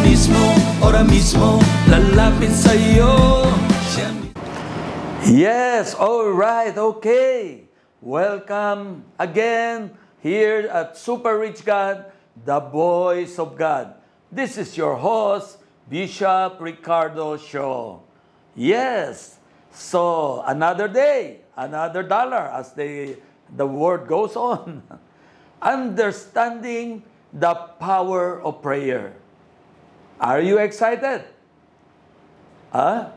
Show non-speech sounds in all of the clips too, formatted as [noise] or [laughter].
mismo, mismo Yes, all right, okay. Welcome again here at Super Rich God, the voice of God. This is your host, Bishop Ricardo Shaw. Yes, so another day, another dollar as the, the word goes on. [laughs] Understanding the power of prayer. Are you excited? Huh?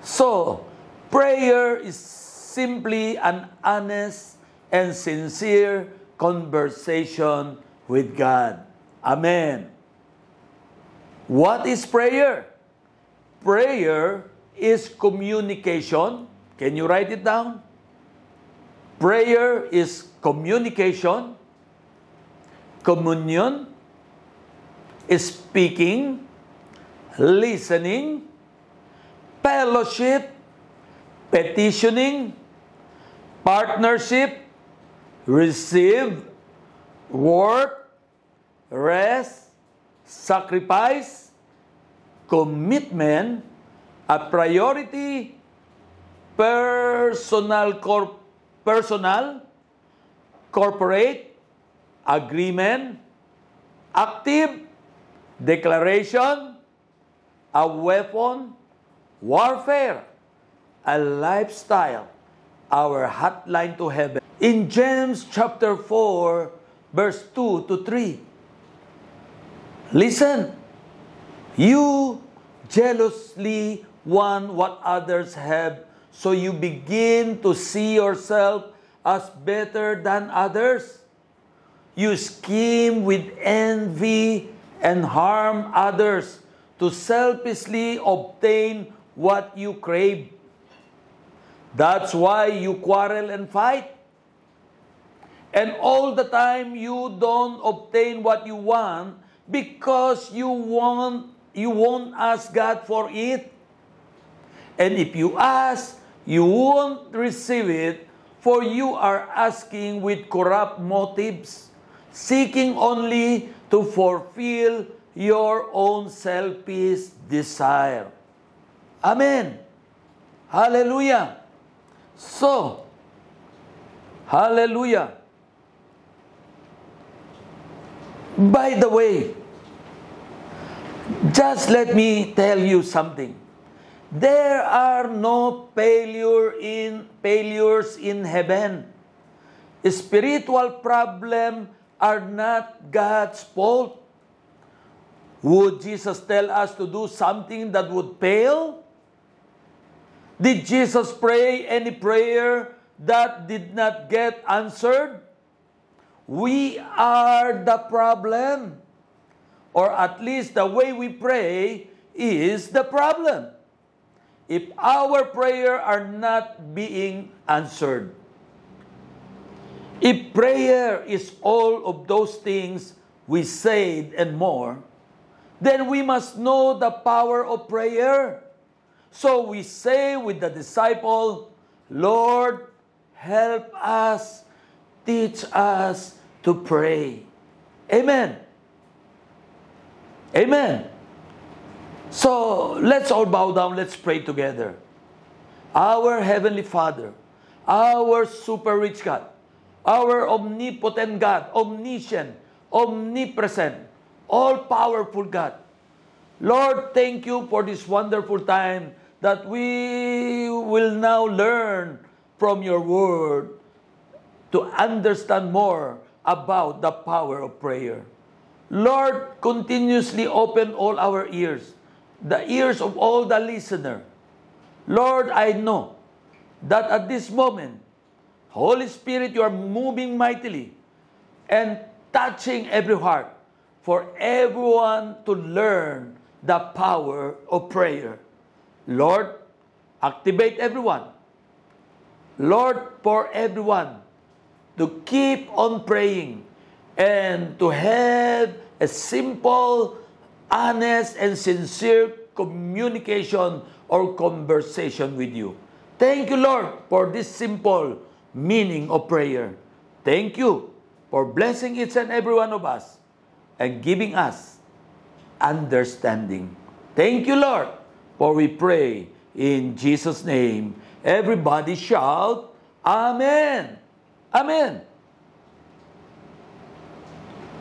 So, prayer is simply an honest and sincere conversation with God. Amen. What is prayer? Prayer is communication. Can you write it down? Prayer is communication, communion, speaking, listening, fellowship, petitioning, partnership, receive, work, rest, sacrifice, commitment, a priority, personal, cor- personal, corporate, agreement, active, declaration, a weapon, warfare, a lifestyle, our hotline to heaven. In James chapter 4, verse 2 to 3. Listen, you jealously want what others have, so you begin to see yourself as better than others. You scheme with envy and harm others to selfishly obtain what you crave. That's why you quarrel and fight. And all the time you don't obtain what you want because you want you won't ask God for it. And if you ask, you won't receive it, for you are asking with corrupt motives, seeking only to fulfill your own selfish desire. Amen. Hallelujah. So, hallelujah. By the way, just let me tell you something. There are no failure in failures in heaven. Spiritual problems are not God's fault. Would Jesus tell us to do something that would fail? Did Jesus pray any prayer that did not get answered? We are the problem. Or at least the way we pray is the problem. If our prayer are not being answered. If prayer is all of those things we said and more, then we must know the power of prayer. So we say with the disciple, Lord, help us, teach us to pray. Amen. Amen. So let's all bow down, let's pray together. Our Heavenly Father, our super rich God, our omnipotent God, omniscient, omnipresent, all powerful God. Lord, thank you for this wonderful time that we will now learn from your word to understand more about the power of prayer. Lord, continuously open all our ears, the ears of all the listener. Lord, I know that at this moment, Holy Spirit, you are moving mightily and touching every heart for everyone to learn the power of prayer. Lord, activate everyone. Lord, for everyone to keep on praying and to have a simple, honest, and sincere communication or conversation with you. Thank you, Lord, for this simple meaning of prayer. Thank you for blessing each and every one of us and giving us understanding. Thank you, Lord, for we pray in Jesus' name. Everybody shout, Amen. Amen.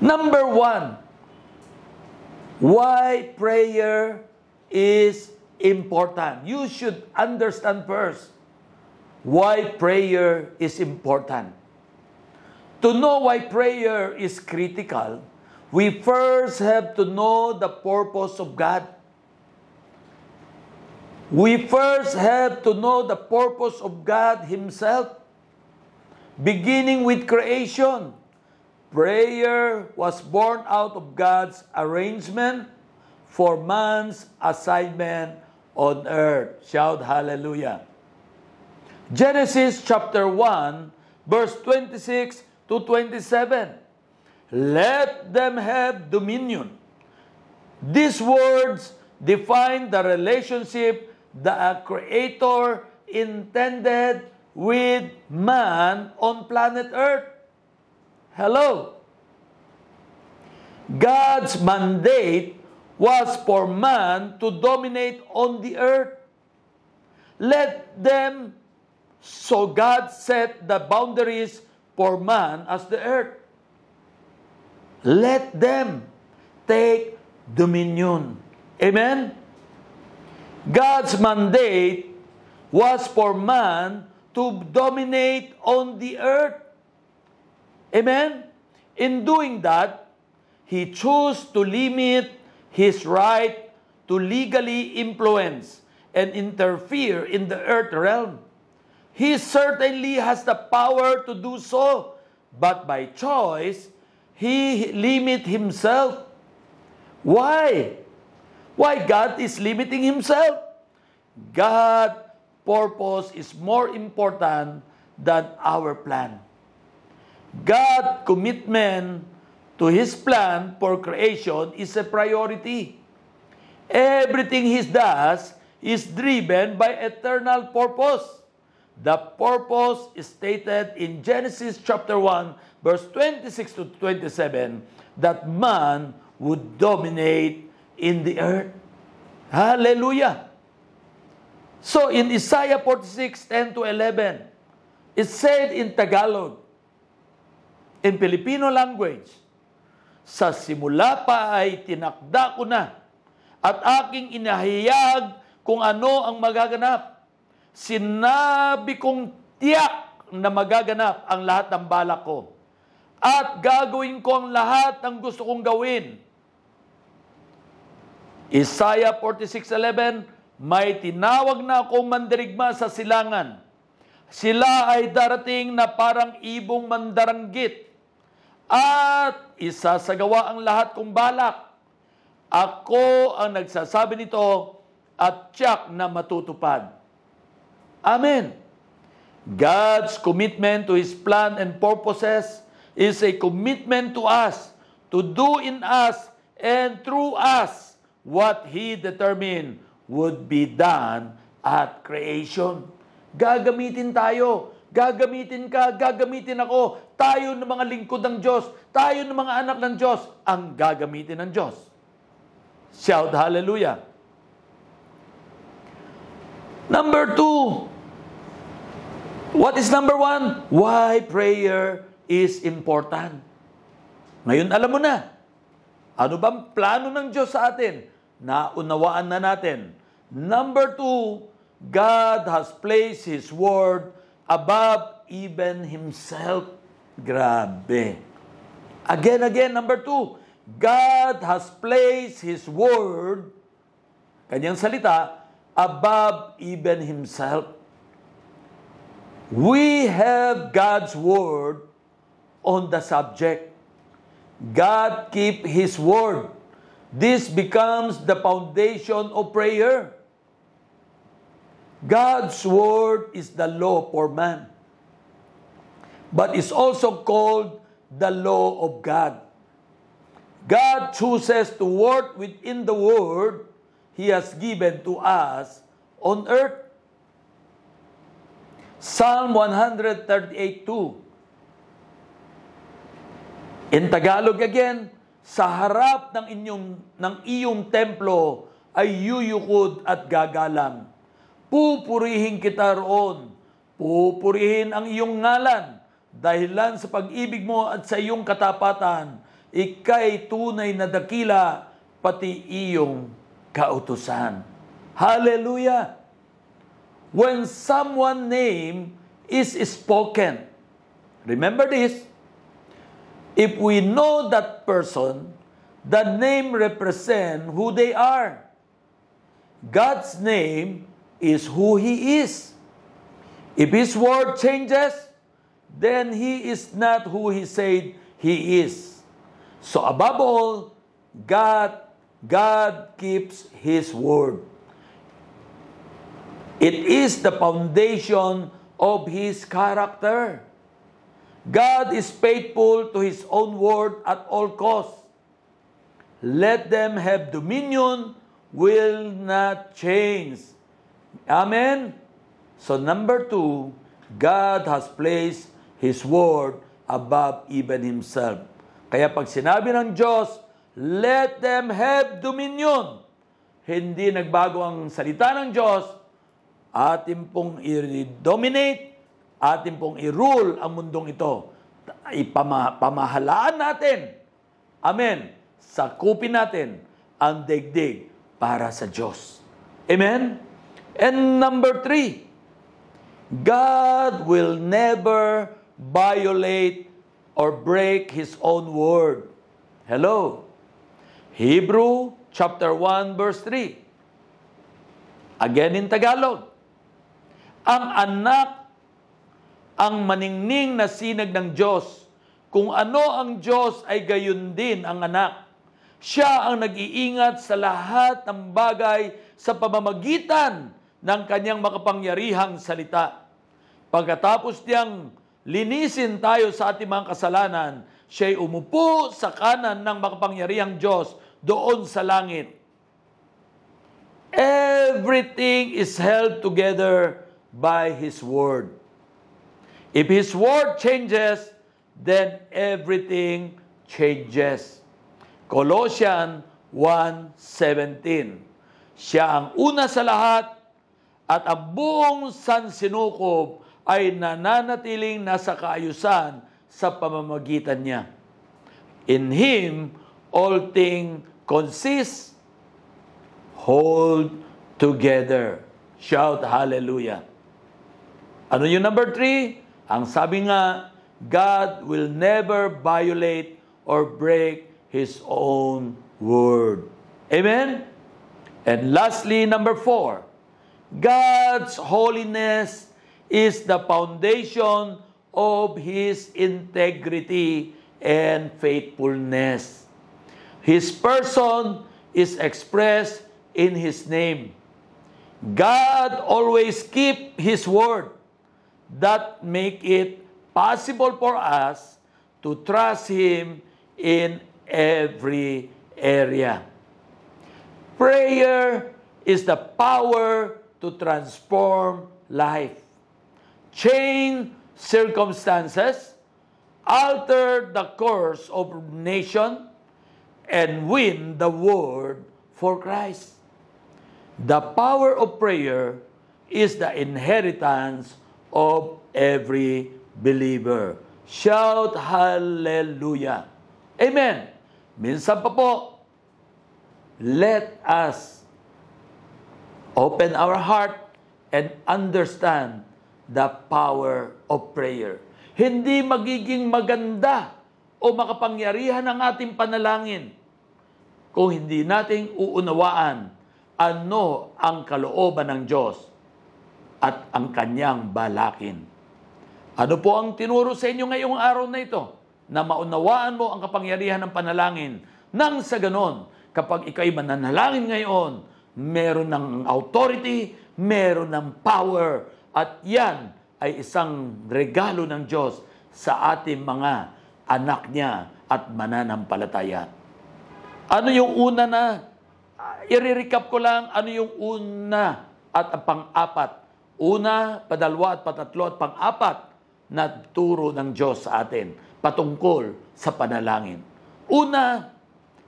Number one, why prayer is important. You should understand first why prayer is important. To know why prayer is critical, we first have to know the purpose of God. We first have to know the purpose of God Himself, beginning with creation. Prayer was born out of God's arrangement for man's assignment on earth. Shout hallelujah. Genesis chapter 1, verse 26 to 27. Let them have dominion. These words define the relationship the Creator intended with man on planet Earth. Hello. God's mandate was for man to dominate on the earth. Let them, so God set the boundaries for man as the earth. Let them take dominion. Amen? God's mandate was for man to dominate on the earth. Amen? In doing that, he chose to limit his right to legally influence and interfere in the earth realm. He certainly has the power to do so, but by choice, he limit himself. Why? Why God is limiting himself? God purpose is more important than our plan. God commitment to His plan for creation is a priority. Everything He does is driven by eternal purpose. The purpose is stated in Genesis chapter 1, verse 26 to 27, that man would dominate in the earth. Hallelujah! So in Isaiah 46, 10 to 11, it said in Tagalog, in Filipino language, sa simula pa ay tinakda ko na at aking inahayag kung ano ang magaganap. Sinabi kong tiyak na magaganap ang lahat ng balak ko. At gagawin ko ang lahat ng gusto kong gawin. Isaiah 46.11 May tinawag na akong mandirigma sa silangan. Sila ay darating na parang ibong mandaranggit at isasagawa ang lahat kong balak. Ako ang nagsasabi nito at tiyak na matutupad. Amen. God's commitment to His plan and purposes is a commitment to us to do in us and through us what He determined would be done at creation. Gagamitin tayo Gagamitin ka, gagamitin ako. Tayo ng mga lingkod ng Diyos, tayo ng mga anak ng Diyos, ang gagamitin ng Diyos. Shout hallelujah. Number two, what is number one? Why prayer is important. Ngayon alam mo na, ano bang plano ng Diyos sa atin? Naunawaan na natin. Number two, God has placed His Word above even himself. Grabe. Again, again, number two, God has placed His Word, kanyang salita, above even Himself. We have God's Word on the subject. God keep His Word. This becomes the foundation of prayer. God's word is the law for man, but is also called the law of God. God chooses to work within the word He has given to us on earth. Psalm 138.2 In Tagalog again, sa harap ng inyong ng iyong templo ay yuyukod at gagalang. Pupurihin kita roon. Pupurihin ang iyong ngalan. Dahilan sa pag-ibig mo at sa iyong katapatan, ikay tunay na dakila pati iyong kautusan. Hallelujah! When someone name is spoken, remember this, If we know that person, the name represent who they are. God's name is who He is. If His word changes, then He is not who He said He is. So above all, God, God keeps His word. It is the foundation of His character. God is faithful to His own word at all costs. Let them have dominion, will not change. Amen? So number two, God has placed His word above even Himself. Kaya pag sinabi ng Diyos, let them have dominion. Hindi nagbago ang salita ng Diyos, atin pong i-dominate, atin pong i-rule ang mundong ito. Ipama, pamahalaan natin. Amen. Sakupin natin ang digdig para sa Diyos. Amen? And number three, God will never violate or break His own word. Hello? Hebrew chapter 1 verse 3. Again in Tagalog. Ang anak ang maningning na sinag ng Diyos. Kung ano ang Diyos ay gayon din ang anak. Siya ang nag-iingat sa lahat ng bagay sa pamamagitan ng kanyang makapangyarihang salita. Pagkatapos niyang linisin tayo sa ating mga kasalanan, siya'y umupo sa kanan ng makapangyarihang Diyos doon sa langit. Everything is held together by His Word. If His Word changes, then everything changes. Colossians 1.17 Siya ang una sa lahat at ang buong sansinukob ay nananatiling nasa kaayusan sa pamamagitan niya. In Him, all things consist, hold together. Shout hallelujah. Ano yung number three? Ang sabi nga, God will never violate or break His own word. Amen? And lastly, number four, God's holiness is the foundation of His integrity and faithfulness. His person is expressed in His name. God always keep His word that make it possible for us to trust Him in every area. Prayer is the power to transform life, change circumstances, alter the course of nation, and win the world for Christ. The power of prayer is the inheritance of every believer. Shout hallelujah. Amen. Minsan pa po, let us open our heart and understand the power of prayer. Hindi magiging maganda o makapangyarihan ang ating panalangin kung hindi nating uunawaan ano ang kalooban ng Diyos at ang kanyang balakin. Ano po ang tinuro sa inyo ngayong araw na ito? Na maunawaan mo ang kapangyarihan ng panalangin. Nang sa ganon, kapag ikay mananalangin ngayon, meron ng authority, meron ng power, at yan ay isang regalo ng Diyos sa ating mga anak niya at mananampalataya. Ano yung una na, i-recap ko lang, ano yung una at ang pang-apat. Una, padalwa at patatlo at pang-apat na turo ng Diyos sa atin patungkol sa panalangin. Una,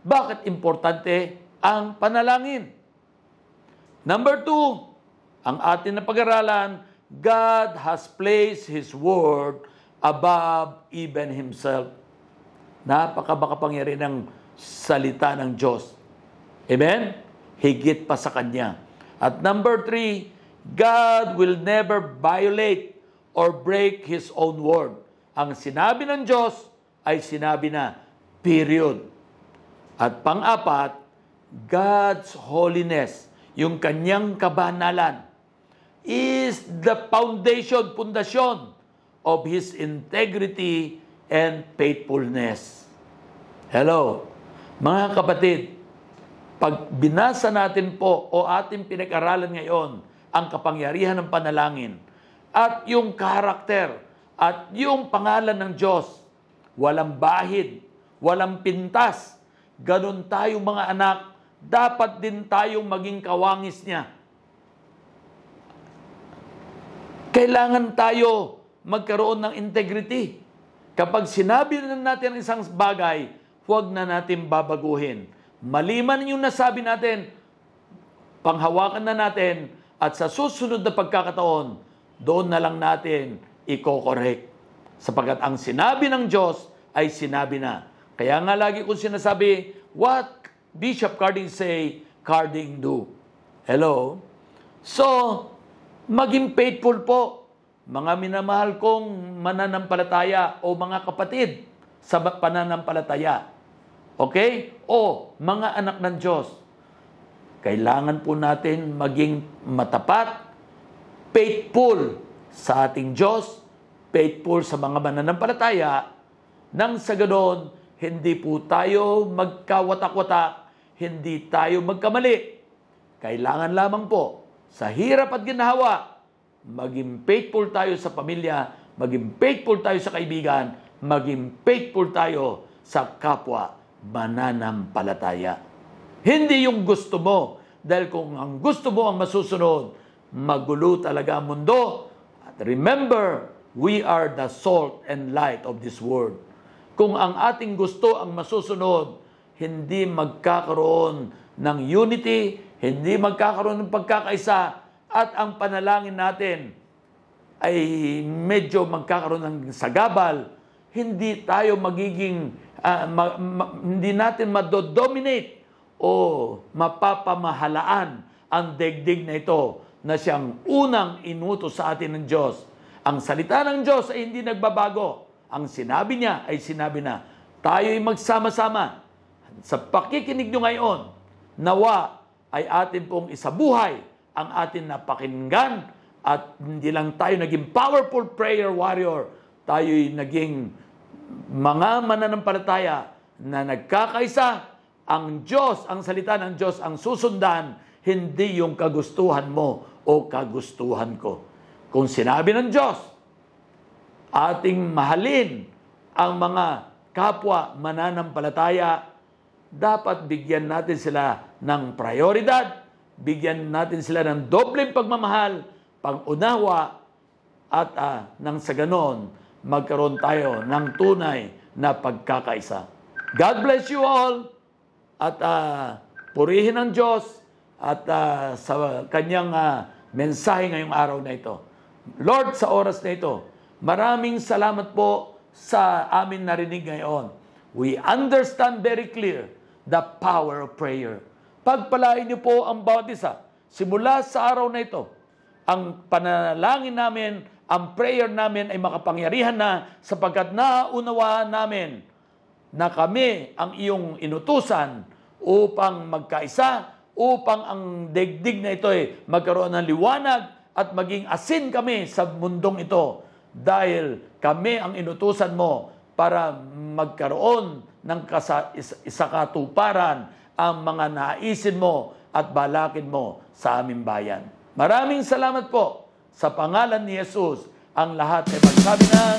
bakit importante ang panalangin? Number two, ang atin na pag-aralan, God has placed His Word above even Himself. Napakabakapangyari ng salita ng Diyos. Amen? Higit pa sa Kanya. At number three, God will never violate or break His own word. Ang sinabi ng Diyos ay sinabi na, period. At pang-apat, God's holiness, yung kanyang kabanalan, is the foundation, pundasyon of His integrity and faithfulness. Hello, mga kapatid, pag binasa natin po o ating pinag-aralan ngayon ang kapangyarihan ng panalangin at yung karakter at yung pangalan ng Diyos, walang bahid, walang pintas, ganun tayong mga anak, dapat din tayong maging kawangis niya. Kailangan tayo magkaroon ng integrity. Kapag sinabi na natin ang isang bagay, huwag na natin babaguhin. Maliman yung nasabi natin, panghawakan na natin, at sa susunod na pagkakataon, doon na lang natin i-correct. Sapagat ang sinabi ng Diyos ay sinabi na. Kaya nga lagi kong sinasabi, what Bishop Carding say, Carding do. Hello? So, maging faithful po, mga minamahal kong mananampalataya o mga kapatid sa pananampalataya. Okay? O mga anak ng Diyos. Kailangan po natin maging matapat, faithful sa ating Diyos, faithful sa mga mananampalataya, nang sa ganon, hindi po tayo magkawatak-watak, hindi tayo magkamali. Kailangan lamang po, sa hirap at ginawa, maging faithful tayo sa pamilya, maging faithful tayo sa kaibigan, maging faithful tayo sa kapwa mananampalataya. Hindi yung gusto mo. Dahil kung ang gusto mo ang masusunod, magulo talaga ang mundo. At remember, we are the salt and light of this world. Kung ang ating gusto ang masusunod, hindi magkakaroon ng unity, hindi magkakaroon ng pagkakaisa, at ang panalangin natin ay medyo magkakaroon ng sagabal, hindi tayo magiging, uh, ma, ma, hindi natin madodominate o mapapamahalaan ang degdeg na ito na siyang unang inutos sa atin ng Diyos. Ang salita ng Diyos ay hindi nagbabago. Ang sinabi niya ay sinabi na tayo'y magsama-sama. Sa pakikinig nyo ngayon, nawa ay atin pong isabuhay ang atin napakinggan at hindi lang tayo naging powerful prayer warrior, tayo'y naging mga mananampalataya na nagkakaisa ang Diyos, ang salita ng Diyos ang susundan, hindi yung kagustuhan mo o kagustuhan ko. Kung sinabi ng Diyos, ating mahalin ang mga kapwa mananampalataya, dapat bigyan natin sila ng prioridad, bigyan natin sila ng dobleng pagmamahal, pag-unawa, at uh, nang sa ganon, magkaroon tayo ng tunay na pagkakaisa. God bless you all! at uh, purihin ang Diyos at uh, sa kanyang uh, mensahe ngayong araw na ito. Lord, sa oras na ito, maraming salamat po sa amin narinig ngayon. We understand very clear the power of prayer. Pagpalain niyo po ang bawat isa. Simula sa araw na ito, ang panalangin namin, ang prayer namin ay makapangyarihan na sapagkat nauunawaan namin na kami ang iyong inutusan upang magkaisa, upang ang degdig na ito ay magkaroon ng liwanag at maging asin kami sa mundong ito dahil kami ang inutusan mo para magkaroon ng kasa, isakatuparan ang mga naisin mo at balakin mo sa aming bayan. Maraming salamat po sa pangalan ni Jesus. Ang lahat ay magsabi ng